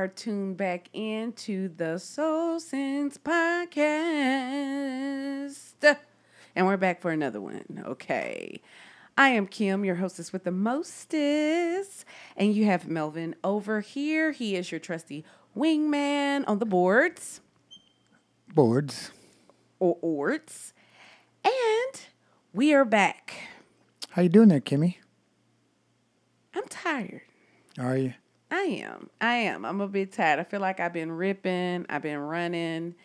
are tuned back into the Soul Sense podcast. And we're back for another one. Okay. I am Kim, your hostess with the mostest. And you have Melvin over here. He is your trusty wingman on the boards Boards. or orts. And we are back. How you doing there, Kimmy? I'm tired. Are you? I am. I am. I'm a bit tired. I feel like I've been ripping. I've been running.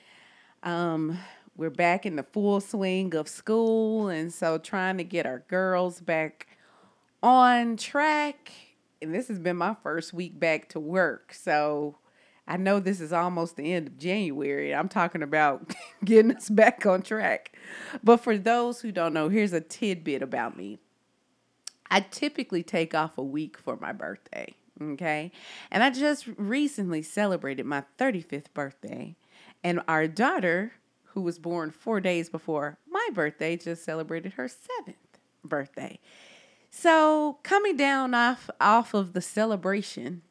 Um, we're back in the full swing of school, and so trying to get our girls back on track. And this has been my first week back to work, so I know this is almost the end of January. I'm talking about getting us back on track. But for those who don't know, here's a tidbit about me. I typically take off a week for my birthday. Okay. And I just recently celebrated my 35th birthday. And our daughter, who was born four days before my birthday, just celebrated her seventh birthday. So coming down off off of the celebration,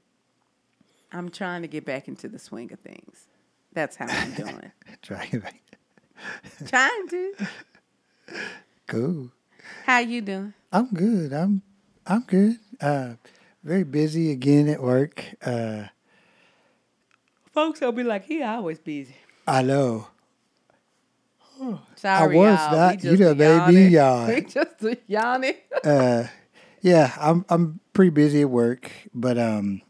I'm trying to get back into the swing of things. That's how I'm doing. Try it back. trying to. Cool. How you doing? I'm good. I'm I'm good. Uh, very busy again at work. Uh, Folks will be like, he always busy. I know. Sorry, was y'all. not. We You just done made me yawning. yawn. We just yawning. Uh, yeah, I'm I'm pretty busy at work, but um,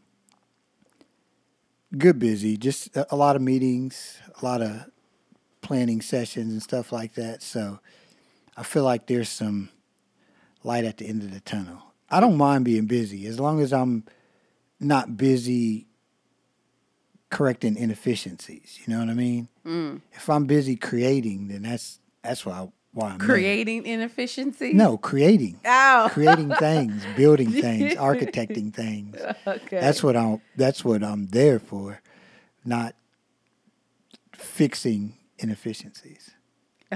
good busy. Just a, a lot of meetings, a lot of planning sessions and stuff like that. So I feel like there's some light at the end of the tunnel. I don't mind being busy as long as I'm not busy correcting inefficiencies. You know what I mean? Mm. If I'm busy creating, then that's that's why why I'm there. Creating inefficiency. No, creating Oh. creating things, building things, architecting things. okay. That's what I'm. That's what I'm there for, not fixing inefficiencies.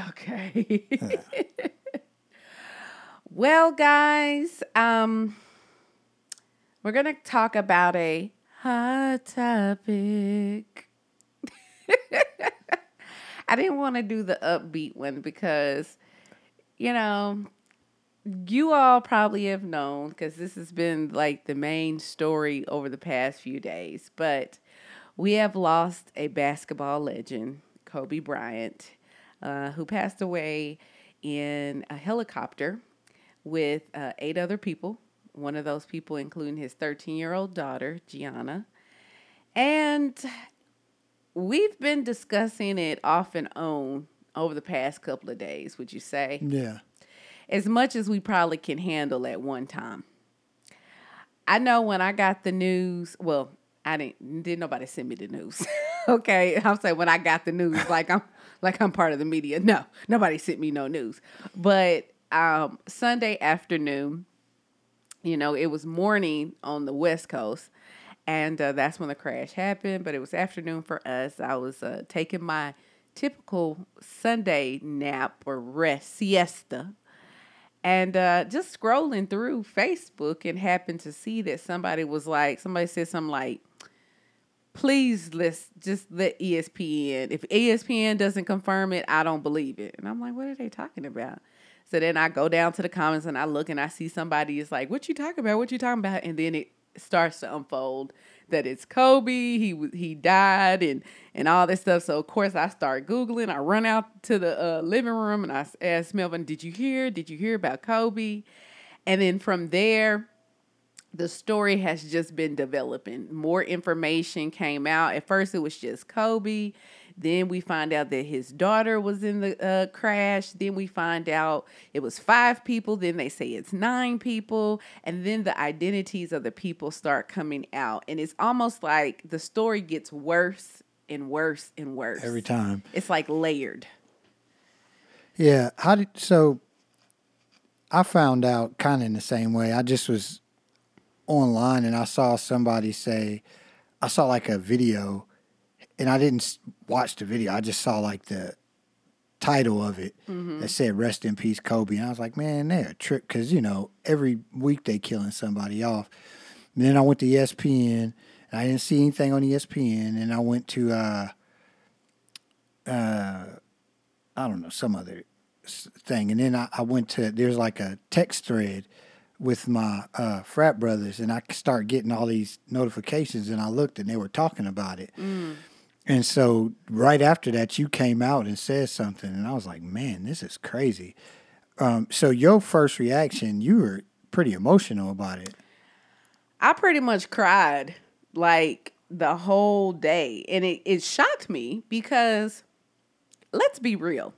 Okay. well, guys, um, we're gonna talk about a hot topic. I didn't want to do the upbeat one because, you know, you all probably have known because this has been like the main story over the past few days, but we have lost a basketball legend, Kobe Bryant, uh, who passed away in a helicopter with uh, eight other people. One of those people, including his 13 year old daughter, Gianna. And we've been discussing it off and on over the past couple of days, would you say? Yeah, as much as we probably can handle at one time. I know when I got the news, well, I didn't didn't nobody send me the news. okay. I'm saying when I got the news, like I'm like I'm part of the media. No, nobody sent me no news. But um Sunday afternoon, you know, it was morning on the West Coast. And uh, that's when the crash happened. But it was afternoon for us. I was uh, taking my typical Sunday nap or rest, siesta and uh, just scrolling through Facebook and happened to see that somebody was like, somebody said something like, please let's just let ESPN. If ESPN doesn't confirm it, I don't believe it. And I'm like, what are they talking about? So then I go down to the comments and I look and I see somebody is like, what you talking about? What you talking about? And then it starts to unfold that it's Kobe. He he died and and all this stuff. So of course I start googling. I run out to the uh, living room and I ask Melvin, "Did you hear? Did you hear about Kobe?" And then from there, the story has just been developing. More information came out. At first, it was just Kobe. Then we find out that his daughter was in the uh, crash. Then we find out it was five people. Then they say it's nine people. And then the identities of the people start coming out. And it's almost like the story gets worse and worse and worse. every time. It's like layered. Yeah. How did so? I found out kind of in the same way. I just was online and I saw somebody say, I saw like a video, and I didn't watch the video. I just saw like the title of it that said "Rest in Peace, Kobe," and I was like, man, they're a trick because you know every week they killing somebody off. And then I went to ESPN And I didn't see anything on ESPN, and I went to uh, uh, I don't know some other thing, and then I, I went to there's like a text thread with my uh, frat brothers, and I start getting all these notifications, and I looked, and they were talking about it. And so right after that, you came out and said something, and I was like, "Man, this is crazy." Um, so your first reaction, you were pretty emotional about it. I pretty much cried like the whole day. And it, it shocked me because let's be real.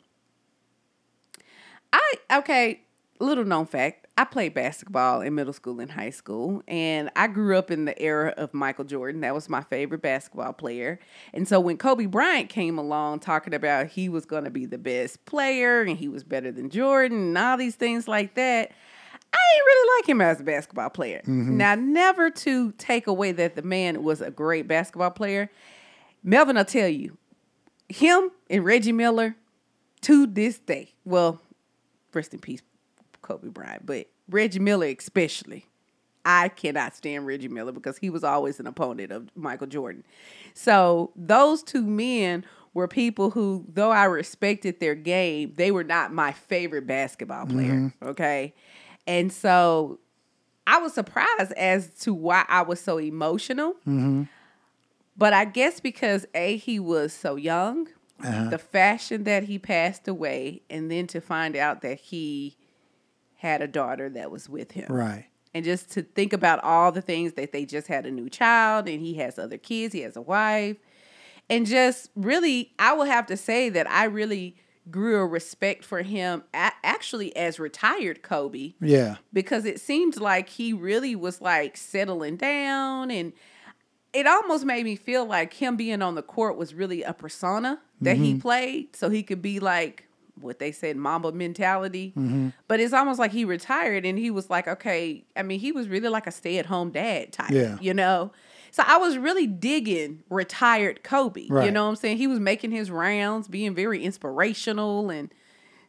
I, okay, little known fact, I played basketball in middle school and high school. And I grew up in the era of Michael Jordan. That was my favorite basketball player. And so when Kobe Bryant came along talking about he was going to be the best player and he was better than Jordan and all these things like that, I didn't really like him as a basketball player. Mm-hmm. Now, never to take away that the man was a great basketball player. Melvin will tell you, him and Reggie Miller to this day, well, rest in peace, Kobe Bryant, but Reggie Miller especially. I cannot stand Reggie Miller because he was always an opponent of Michael Jordan. So those two men were people who, though I respected their game, they were not my favorite basketball mm-hmm. player. Okay. And so I was surprised as to why I was so emotional. Mm-hmm. But I guess because A, he was so young, uh-huh. the fashion that he passed away, and then to find out that he had a daughter that was with him Right. and just to think about all the things that they just had a new child and he has other kids, he has a wife. And just really, I will have to say that I really grew a respect for him a- actually as retired Kobe Yeah. because it seemed like he really was like settling down and it almost made me feel like him being on the court was really a persona that he mm-hmm. played so he could be like what they said mamba mentality mm-hmm. but it's almost like he retired and he was like okay i mean he was really like a stay-at-home dad type Yeah. you know so i was really digging retired kobe you know what i'm saying he was making his rounds being very inspirational and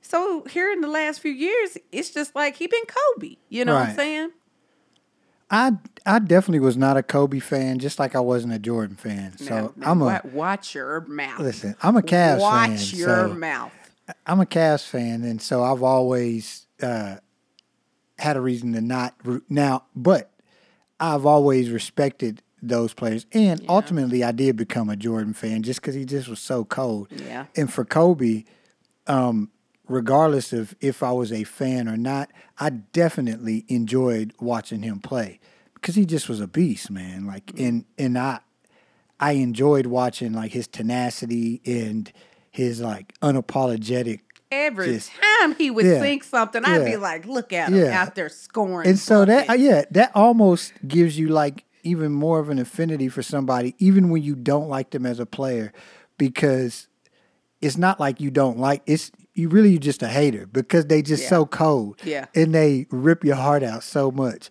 so here in the last few years it's just like he been kobe you know what i'm saying I I definitely was not a Kobe fan, just like I wasn't a Jordan fan. So I'm a watch your mouth. listen. I'm a Cavs watch fan. your so mouth. I'm a Cavs fan, and so I've always uh, had a reason to not root now. But I've always respected those players, and ultimately, I did become a Jordan fan just because he just was so cold. Yeah. And for Kobe, um, regardless of if I was a fan or not, I definitely enjoyed watching him play because he just was a beast, man. Like, Mm-hmm. and and I I enjoyed watching like his tenacity and his like unapologetic. Every Just- time he would yeah, sink something, I'd be like, "Look at him yeah. out there scoring." And so that yeah, that almost gives you like even more of an affinity for somebody, even when you don't like them as a player, because it's not like you don't like it's you really you're just a hater because they just Yeah. so cold. Yeah. And they rip your heart out so much.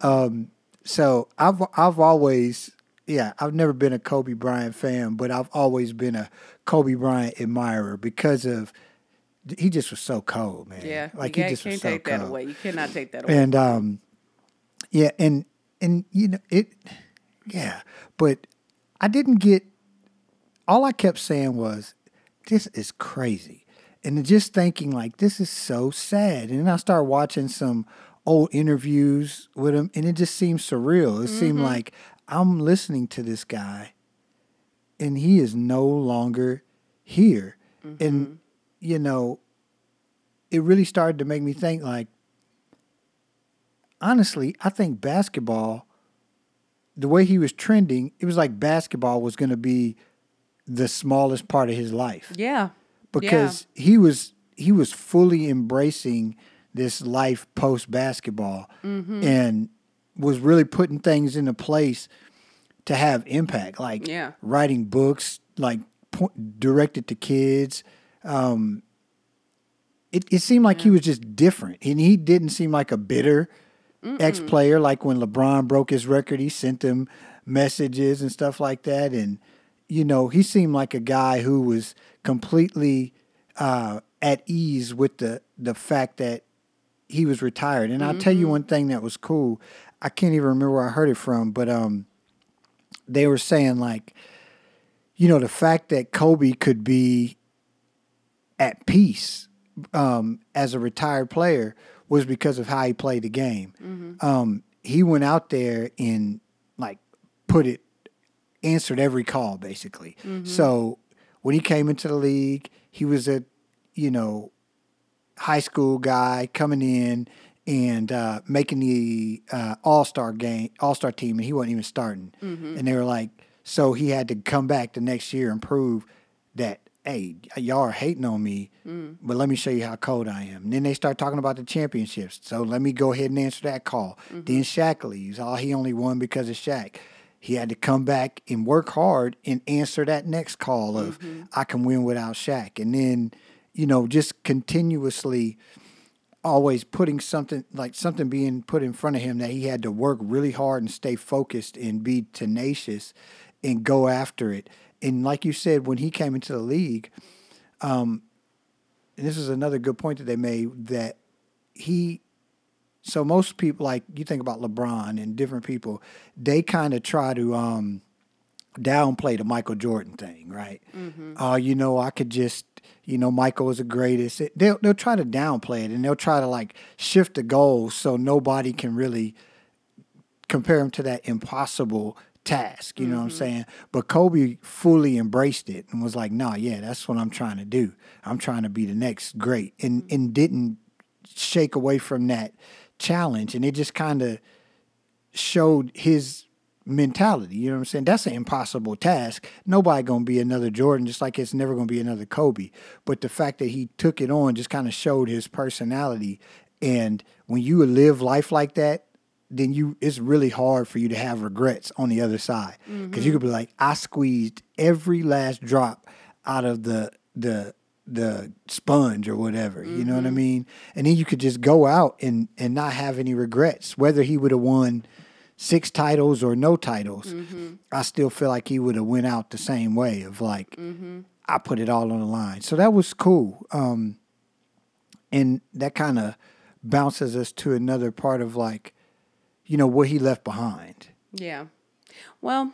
Um so I've I've always yeah, I've never been a Kobe Bryant fan, but I've always been a Kobe Bryant admirer because of he just was so cold, man. yeah, like you he can't, just was so take that cold away. You cannot take that away. and um yeah and and you know it yeah but i didn't get all i kept saying was this is crazy and just thinking like this is so sad and then i started watching some old interviews with him and it just seemed surreal it seemed like i'm listening to this guy and he is no longer here. And you know it really started to make me think like honestly, I think basketball, the way he was trending, it was like basketball was going to be the smallest part of his life. Yeah, because he was he was fully embracing this life post basketball Mm-hmm. and was really putting things into place to have impact like Yeah. writing books like po- directed to kids. Um it, it seemed like he was just different and he didn't seem like a bitter ex-player like when lebron broke his record he sent them messages and stuff like that and you know he seemed like a guy who was completely uh, at ease with the the fact that he was retired. And i'll tell you one thing that was cool i can't even remember where i heard it from but um they were saying like, you know, the fact that Kobe could be at peace um, as a retired player was because of how he played the game. Um, he went out there and like put it, answered every call basically. So when he came into the league, he was a, you know, high school guy coming in and uh, making the uh, All Star game, All Star team, and he wasn't even starting. And they were like, so he had to come back the next year and prove that, hey, y'all are hating on me, but let me show you how cold I am. And then they start talking about the championships. So let me go ahead and answer that call. Then Shaq leaves. Oh, he only won because of Shaq. He had to come back and work hard and answer that next call of I can win without Shaq. And then, you know, just continuously always putting something like something being put in front of him that he had to work really hard and stay focused and be tenacious and go after it. And like you said, when he came into the league, um, and this is another good point that they made that he so most people like you think about LeBron and different people, they kind of try to um downplay the Michael Jordan thing, right? Oh, you know, I could just, you know, Michael was the greatest. It- They'll they'll try to downplay it and they'll try to like shift the goals so nobody can really compare him to that impossible task. You know what I'm mm-hmm. saying? But Kobe fully embraced it and was like, "Nah, yeah, that's what I'm trying to do. I'm trying to be the next great," and mm-hmm. and didn't shake away from that challenge. And it just kind of showed his mentality. You know what I'm saying? That's an impossible task. Nobody gonna be another Jordan, just like it's never gonna be another Kobe. But the fact that he took it on just kind of showed his personality. And when you live life like that, then you it's really hard for you to have regrets on the other side mm-hmm. because you could be like, I squeezed every last drop out of the the the sponge or whatever. You know what I mm-hmm. mean? And then you could just go out and and not have any regrets, whether he would have won six titles or no titles. I still feel like he would have went out the same way of like I put it all on the line. So that was cool. Um, and that kind of bounces us to another part of like, you know, what he left behind. Yeah. Well,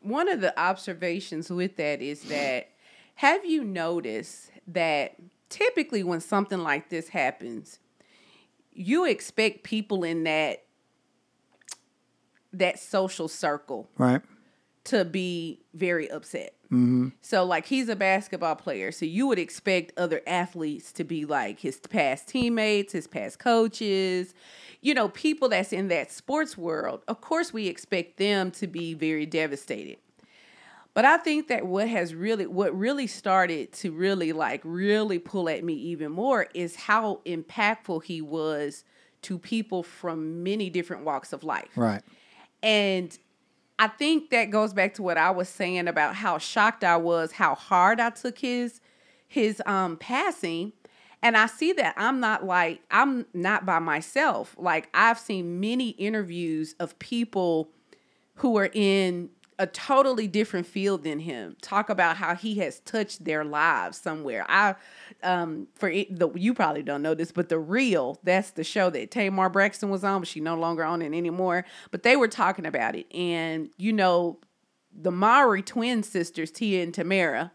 one of the observations with that is that have you noticed that typically when something like this happens, you expect people in that that social circle Right. to be very upset. Mm-hmm. So, like, he's a basketball player. So, you would expect other athletes to be like his past teammates, his past coaches, you know, people that's in that sports world. Of course, we expect them to be very devastated. But I think that what has really, what really started to really, like, really pull at me even more is how impactful he was to people from many different walks of life. Right. And I think that goes back to what I was saying about how shocked I was, how hard I took his his um passing. And I see that I'm not like I'm not by myself. Like I've seen many interviews of people who are in a totally different field than him talk about how he has touched their lives somewhere. I um for it, the you probably don't know this, but the real that's the show that Tamar Braxton was on, but she no longer on it anymore. But they were talking about it, and you know, the Mowry twin sisters, Tia and Tamera.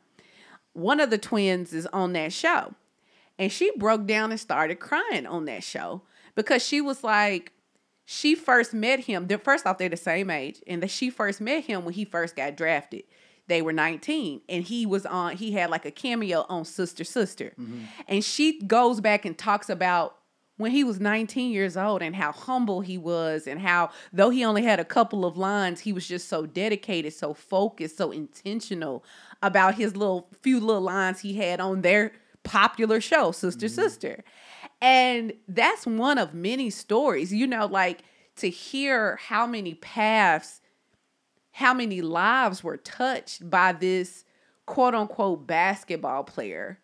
One of the twins is on that show, and she broke down and started crying on that show because she was like, she first met him. They're first off, they're the same age, and that she first met him when he first got drafted. They were 19, and he was on. He had like a cameo on Sister Sister, mm-hmm. and she goes back and talks about when he was 19 years old and how humble he was, and how though he only had a couple of lines, he was just so dedicated, so focused, so intentional about his little few little lines he had on their popular show, Sister mm-hmm. Sister. And that's one of many stories, you know, like to hear how many paths, how many lives were touched by this quote unquote basketball player.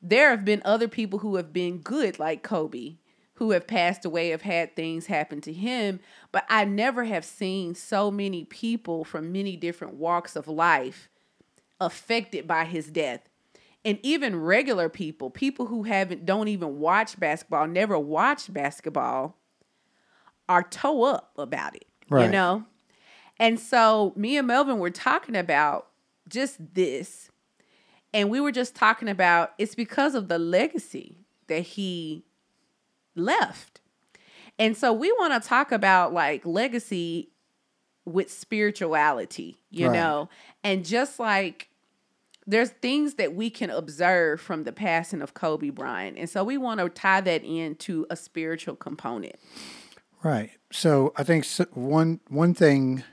There have been other people who have been good, like Kobe, who have passed away, have had things happen to him. But I never have seen so many people from many different walks of life affected by his death and even regular people, people who haven't don't even watch basketball, never watched basketball, are toe up about it. Right. You know? And so me and Melvin were talking about just this. And we were just talking about it's because of the legacy that he left. And so we want to talk about like legacy with spirituality, you Right. know, and just like there's things that we can observe from the passing of Kobe Bryant. And so we want to tie that into a spiritual component. Right. So I think one one thing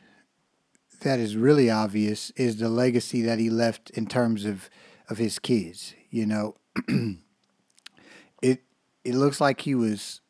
that is really obvious is the legacy that he left in terms of of his kids. You know, it it looks like he was.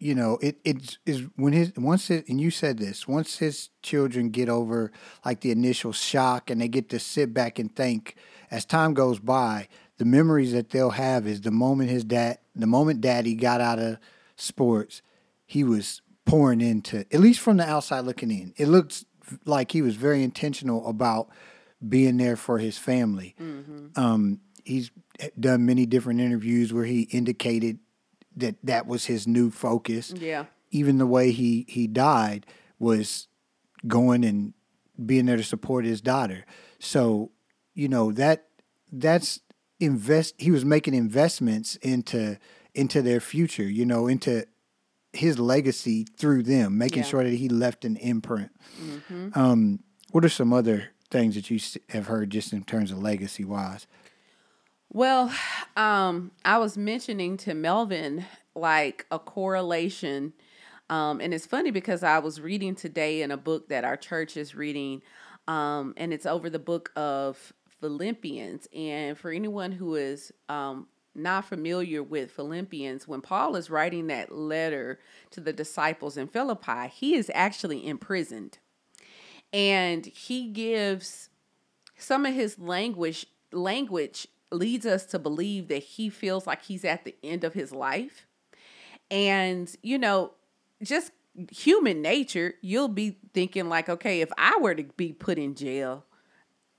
You know, it it is when his once it and you said this once his children get over like the initial shock and they get to sit back and think as time goes by, the memories that they'll have is the moment his dad, the moment daddy got out of sports, he was pouring into, at least from the outside looking in, it looks like he was very intentional about being there for his family. Um, he's done many different interviews where he indicated that that was his new focus. Yeah. Even the way he he died was going and being there to support his daughter. So, you know, that that's invest he was making investments into into their future, you know, into his legacy through them, making Yeah. Mm-hmm. sure that he left an imprint. Um, what are some other things that you have heard just in terms of legacy wise? Well, um, I was mentioning to Melvin like a correlation. Um, and it's funny because I was reading today in a book that our church is reading, um, and it's over the book of Philippians. And for anyone who is um, not familiar with Philippians, when Paul is writing that letter to the disciples in Philippi, he is actually imprisoned. And he gives some of his language language leads us to believe that he feels like he's at the end of his life and you know just human nature you'll be thinking like okay if i were to be put in jail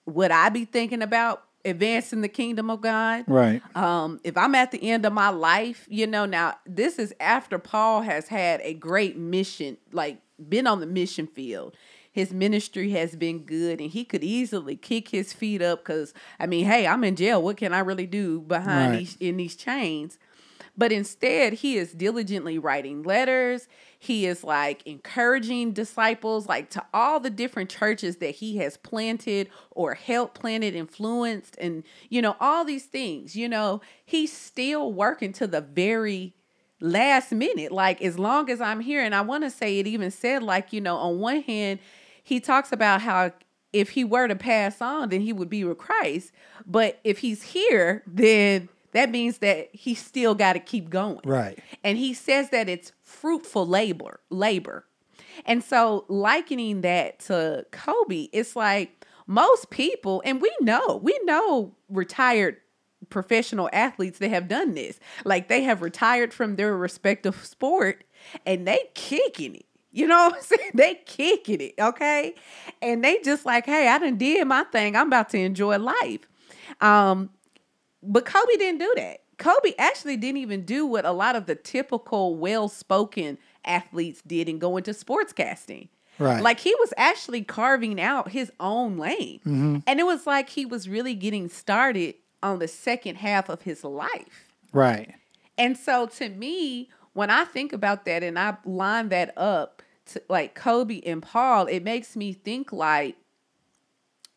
would i be thinking about advancing the kingdom of god Right. um, if I'm at the end of my life, you know, now this is after Paul has had a great mission, like been on the mission field. His ministry has been good, and he could easily kick his feet up because, I mean, hey, I'm in jail. What can I really do behind Right. these in these chains? But instead, he is diligently writing letters. He is like encouraging disciples, like to all the different churches that he has planted or helped planted, influenced, and you know, all these things. You know, he's still working to the very last minute. Like, as long as I'm here, and I want to say it even said, like, you know, on one hand, he talks about how if he were to pass on, then he would be with Christ. But if he's here, then that means that he still got to keep going. Right. And he says that it's fruitful labor, labor. And so likening that to Kobe, it's like most people, and we know, we know retired professional athletes that have done this. Like they have retired from their respective sport and they kicking it. You know what I'm saying? They kicking it, okay? And they just like, hey, I done did my thing. I'm about to enjoy life. Um, but Kobe didn't do that. Kobe actually didn't even do what a lot of the typical well-spoken athletes did and go into sportscasting. Right. Like he was actually carving out his own lane. And it was like he was really getting started on the second half of his life. Right. And so to me, when I think about that and I line that up to like Kobe and Paul, it makes me think like,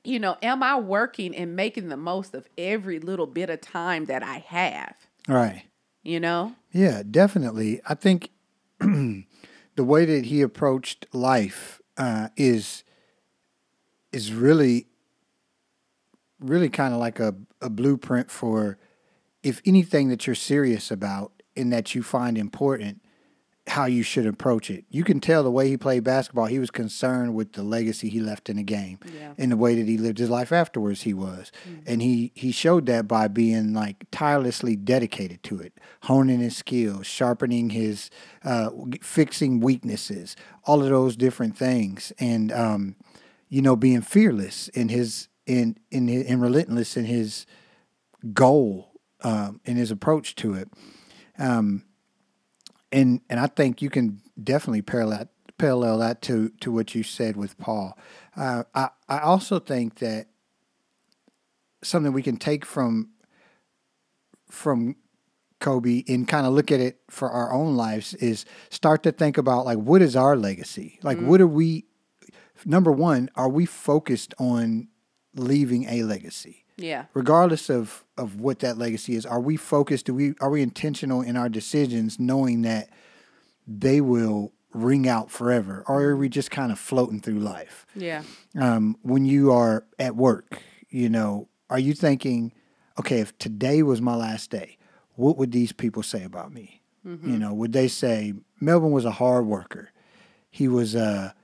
you know, am I working and making the most of every little bit of time that I have? Right. You know? Yeah, definitely. I think the way that he approached life uh, is is really really kind of like a, a blueprint for if anything that you're serious about and that you find important, how you should approach it. You can tell the way he played basketball, he was concerned with the legacy he left in the game Yeah. and the way that he lived his life afterwards he was. And he he showed that by being like tirelessly dedicated to it, honing his skills, sharpening his uh fixing weaknesses, all of those different things and um you know being fearless in his in in and relentless in his goal um in his approach to it. Um and and I think you can definitely parallel parallel that to to what you said with Paul. Uh, I I also think that something we can take from from Kobe and kind of look at it for our own lives is start to think about like what is our legacy? Like what are we number 1, are we focused on leaving a legacy? Yeah. Regardless of of what that legacy is, are we focused do we are we intentional in our decisions knowing that they will ring out forever or are we just kind of floating through life? Yeah. um, when you are at work, you know, are you thinking, okay, if today was my last day, what would these people say about me? You know, would they say Melvin was a hard worker? He was a,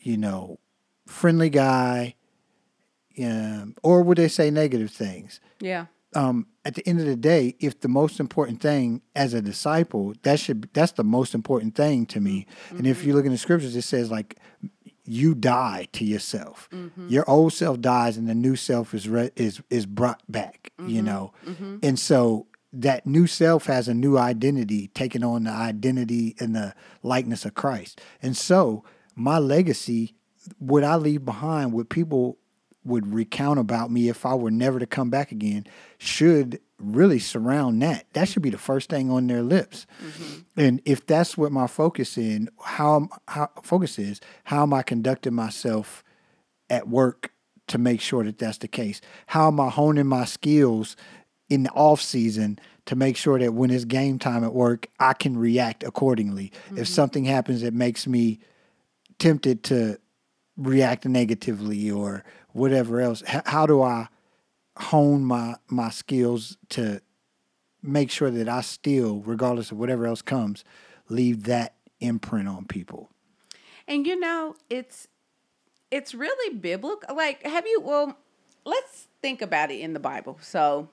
you know, friendly guy, um, or would they say negative things? Yeah. um, at the end of the day, if the most important thing as a disciple, that should that's the most important thing to me. And if you look in the scriptures, it says like you die to yourself. Your old self dies, and the new self is re- is is brought back. You know, and so that new self has a new identity, taking on the identity and the likeness of Christ. And so my legacy, what I leave behind, what people would recount about me if I were never to come back again should really surround that. That should be the first thing on their lips. Mm-hmm. And if that's what my focus in, how, how focus is, how am I conducting myself at work to make sure that that's the case? How am I honing my skills in the off season to make sure that when it's game time at work, I can react accordingly. If mm-hmm. something happens that makes me tempted to react negatively or whatever else, h- how do I hone my my skills to make sure that I still, regardless of whatever else comes, leave that imprint on people? And you know, it's it's really biblical. Like, have you well, let's think about it in the Bible. So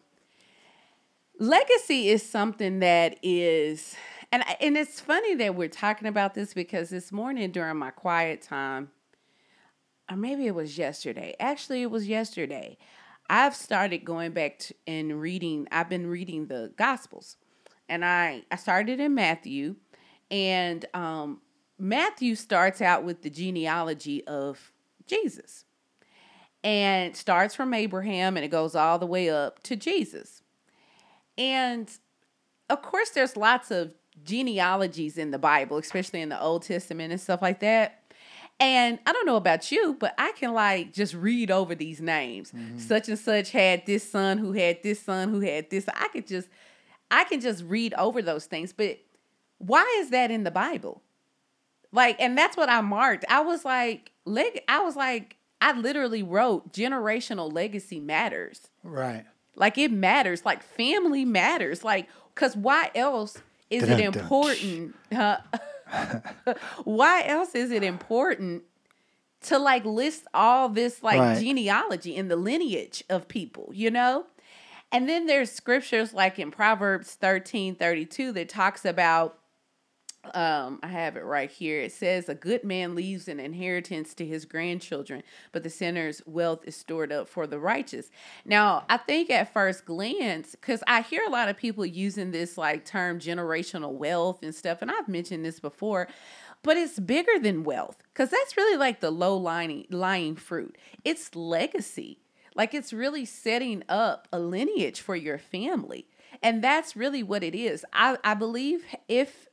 legacy is something that is and and it's funny that we're talking about this because this morning during my quiet time or maybe it was yesterday. Actually, it was yesterday. I've started going back to, and reading. I've been reading the Gospels, and I I started in Matthew, and um, Matthew starts out with the genealogy of Jesus, and starts from Abraham, and it goes all the way up to Jesus, and of course, there's lots of genealogies in the Bible, especially in the Old Testament and stuff like that. And I don't know about you, but I can like just read over these names. Such and such had this son who had this son who had this. I could just I can just read over those things. But why is that in the Bible? Like, and that's what I marked. I was like, leg I was like, I literally wrote generational legacy matters. Right. Like it matters. Like family matters. Like, cause why else is it Dun-dun-dun. important? Uh, why else is it important to like list all this like Right. genealogy and the lineage of people, you know? And then there's scriptures like in Proverbs 13 32 that talks about um, I have it right here. It says, A good man leaves an inheritance to his grandchildren, but the sinner's wealth is stored up for the righteous. Now, I think at first glance, because I hear a lot of people using this like term generational wealth and stuff, and I've mentioned this before, but it's bigger than wealth because that's really like the low lying, lying fruit. It's legacy. Like it's really setting up a lineage for your family. And that's really what it is. I, I believe if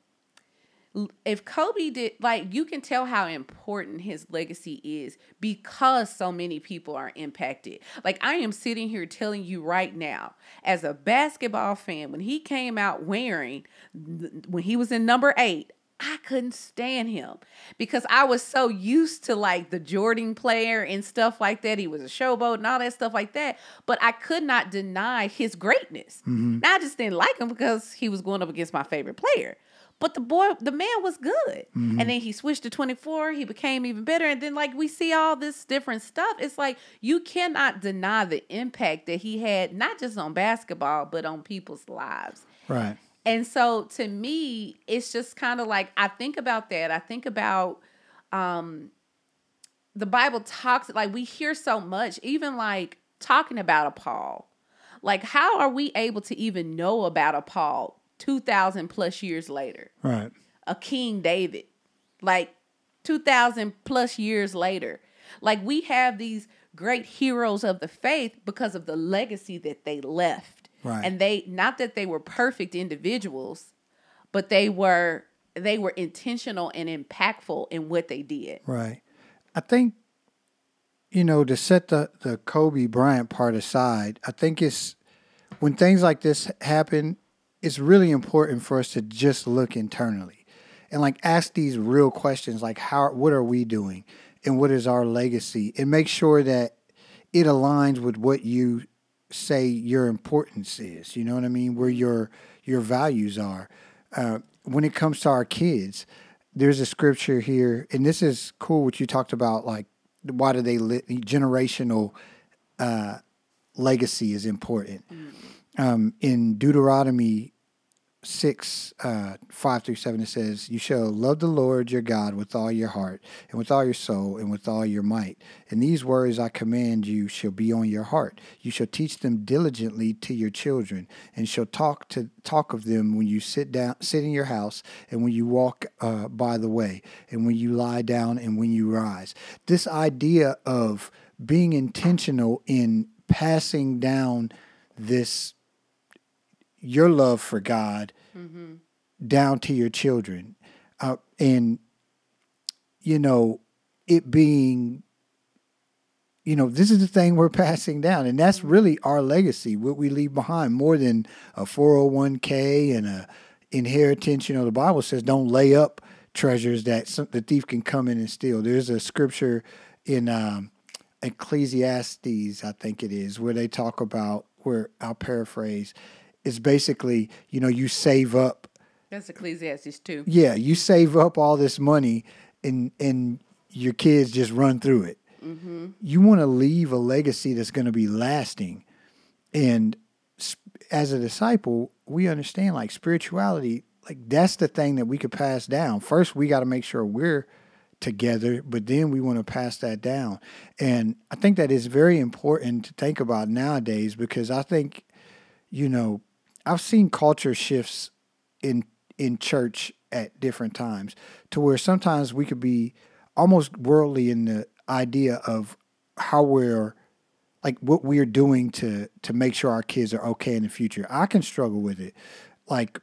if Kobe did like you can tell how important his legacy is because so many people are impacted. Like I am sitting here telling you right now as a basketball fan when he came out wearing when he was in number 8 I couldn't stand him because I was so used to like the Jordan player and stuff like that. He was a showboat and all that stuff like that. But I could not deny his greatness. Mm-hmm. Now, I just didn't like him because he was going up against my favorite player. But the boy, the man was good. And then he switched to 24. He became even better. And then, like, we see all this different stuff. It's like you cannot deny the impact that he had, not just on basketball, but on people's lives. Right. And so to me, it's just kind of like I think about that. I think about um the Bible talks like we hear so much, even like talking about a Paul. Like how are we able to even know about a Paul 2000 plus years later? Right. A King David. Like 2000 plus years later. Like we have these great heroes of the faith because of the legacy that they left. Right. And they not that they were perfect individuals, but they were they were intentional and impactful in what they did. Right. I think, you know, to set the, the Kobe Bryant part aside, I think it's when things like this happen, it's really important for us to just look internally and like ask these real questions like how what are we doing and what is our legacy and make sure that it aligns with what you say your importance is. You know what I mean? Where your your values are. Uh, when it comes to our kids, there's a scripture here, and this is cool. What you talked about, like why do they li- generational uh, legacy is important. Um, in Deuteronomy 6, uh, 5 through 7, it says, You shall love the Lord your God with all your heart, and with all your soul, and with all your might. And these words I command you shall be on your heart. You shall teach them diligently to your children, and shall talk to talk of them when you sit down, sit in your house, and when you walk uh, by the way, and when you lie down, and when you rise. This idea of being intentional in passing down this your love for God down to your children, uh, and you know it being, you know, this is the thing we're passing down, and that's really our legacy, what we leave behind, more than a four hundred one k and a inheritance. You know, the Bible says, "Don't lay up treasures that some, the thief can come in and steal." There's a scripture in um, Ecclesiastes, I think it is, where they talk about where I'll paraphrase. It's basically, you know, you save up That's Ecclesiastes two. yeah, you save up all this money and and your kids just run through it. Mm-hmm. You want to leave a legacy that's going to be lasting. And as a disciple, we understand like spirituality, like that's the thing that we could pass down. First, we got to make sure we're together, but then we want to pass that down. And I think that is very important to think about nowadays because I think, you know, I've seen culture shifts in in church at different times to where sometimes we could be almost worldly in the idea of how we're like what we're doing to to make sure our kids are okay in the future. I can struggle with it. Like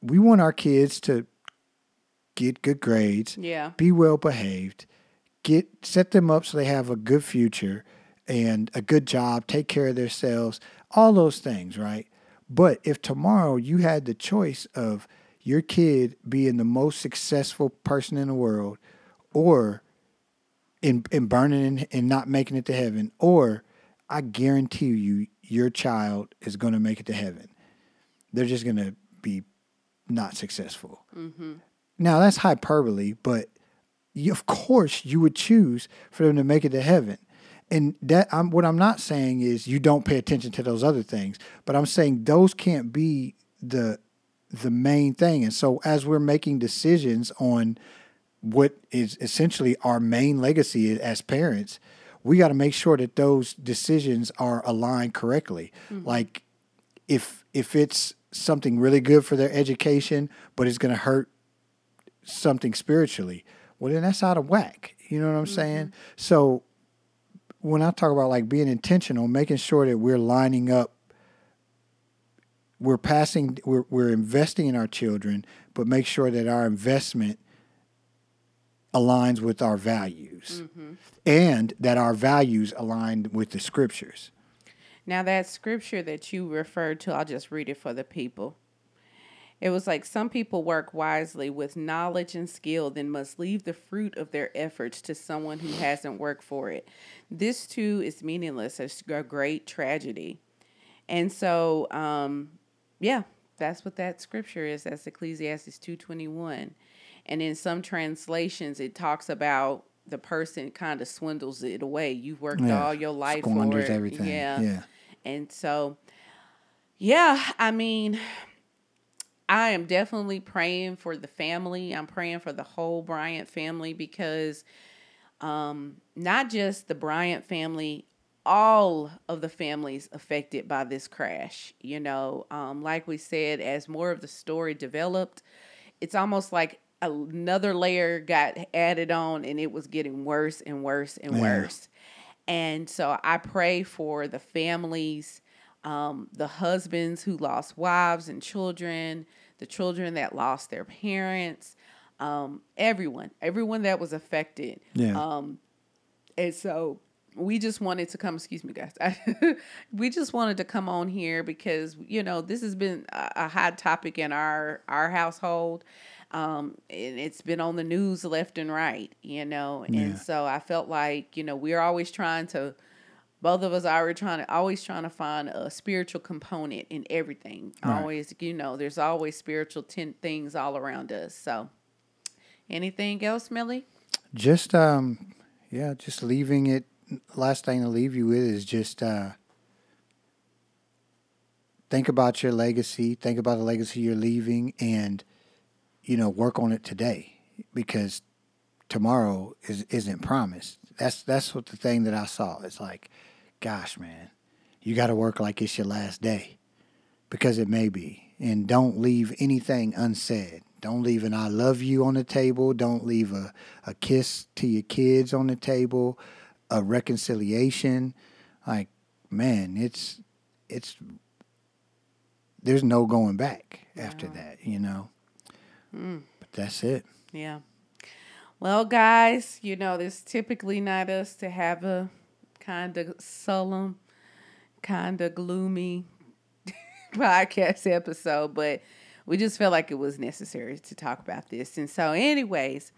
we want our kids to get good grades, Yeah. be well behaved, get set them up so they have a good future and a good job, take care of themselves, all those things, right? But if tomorrow you had the choice of your kid being the most successful person in the world or in, in burning and, and not making it to heaven, or I guarantee you your child is going to make it to heaven. They're just going to be not successful. Mm-hmm. Now that's hyperbole, but you, of course you would choose for them to make it to heaven. And that I'm what I'm not saying is you don't pay attention to those other things, but I'm saying those can't be the the main thing. And so as we're making decisions on what is essentially our main legacy as parents, we got to make sure that those decisions are aligned correctly. Mm-hmm. Like if if it's something really good for their education, but it's going to hurt something spiritually, well then that's out of whack. You know what I'm mm-hmm. saying? So when I talk about like being intentional, making sure that we're lining up, we're passing, we're we're investing in our children, but make sure that our investment aligns with our values, mm-hmm. and that our values align with the scriptures. Now, that scripture that you referred to, I'll just read it for the people. It was like some people work wisely with knowledge and skill, then must leave the fruit of their efforts to someone who hasn't worked for it. This too is meaningless, it's a great tragedy. And so, um, yeah, that's what that scripture is. That's Ecclesiastes 2.21. And in some translations, it talks about the person kind of swindles it away. You've worked Yeah, all your life for it. everything. Yeah. Yeah. And so, yeah, I mean, I am definitely praying for the family. I'm praying for the whole Bryant family because um, not just the Bryant family, all of the families affected by this crash. You know, um, like we said, as more of the story developed, it's almost like another layer got added on and it was getting worse and worse and Yeah. worse. And so I pray for the families, um, the husbands who lost wives and children, the children that lost their parents, um, everyone, everyone that was affected. Yeah. Um, and so we just wanted to come, excuse me, guys. we just wanted to come on here because, you know, this has been a, a hot topic in our, our household. Um, and it's been on the news left and right, you know. Yeah. And so I felt like, you know, we're always trying to, both of us are trying to, always trying to find a spiritual component in everything. Right. Always, you know, there's always spiritual ten things all around us. So, anything else, Millie? Just um, yeah, just leaving it. Last thing to leave you with is just uh, think about your legacy. Think about the legacy you're leaving, and you know, work on it today because tomorrow is isn't promised. That's that's what the thing that I saw. It's like, gosh, man, you got to work like it's your last day because it may be, and don't leave anything unsaid. Don't leave an I love you on the table. Don't leave a, a kiss to your kids on the table, a reconciliation. Like, man, it's it's there's no going back after that, you know. Mm. But that's it. Yeah. Well, guys, you know, this typically not us to have a kind of solemn, kind of gloomy podcast episode, but we just felt like it was necessary to talk about this. And so, anyways,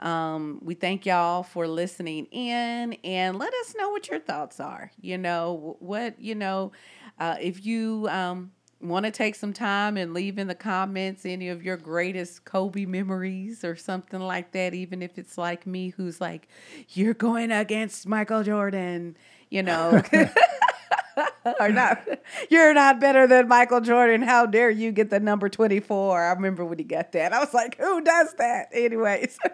um, we thank y'all for listening in and let us know what your thoughts are. You know, what, you know, uh, if you um, want to take some time and leave in the comments any of your greatest Kobe memories or something like that, even if it's like me who's like, you're going against Michael Jordan, you know. or not you're not better than Michael Jordan. How dare you get the number 24? I remember when he got that. I was like, who does that? Anyways.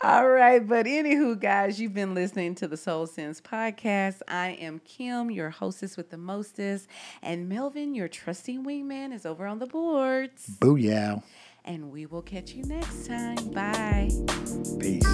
All right, but anywho, guys, you've been listening to the Soul Sense podcast. I am Kim, your hostess with the mostest, and Melvin, your trusting wingman, is over on the boards. Booyah. And we will catch you next time. Bye. Peace.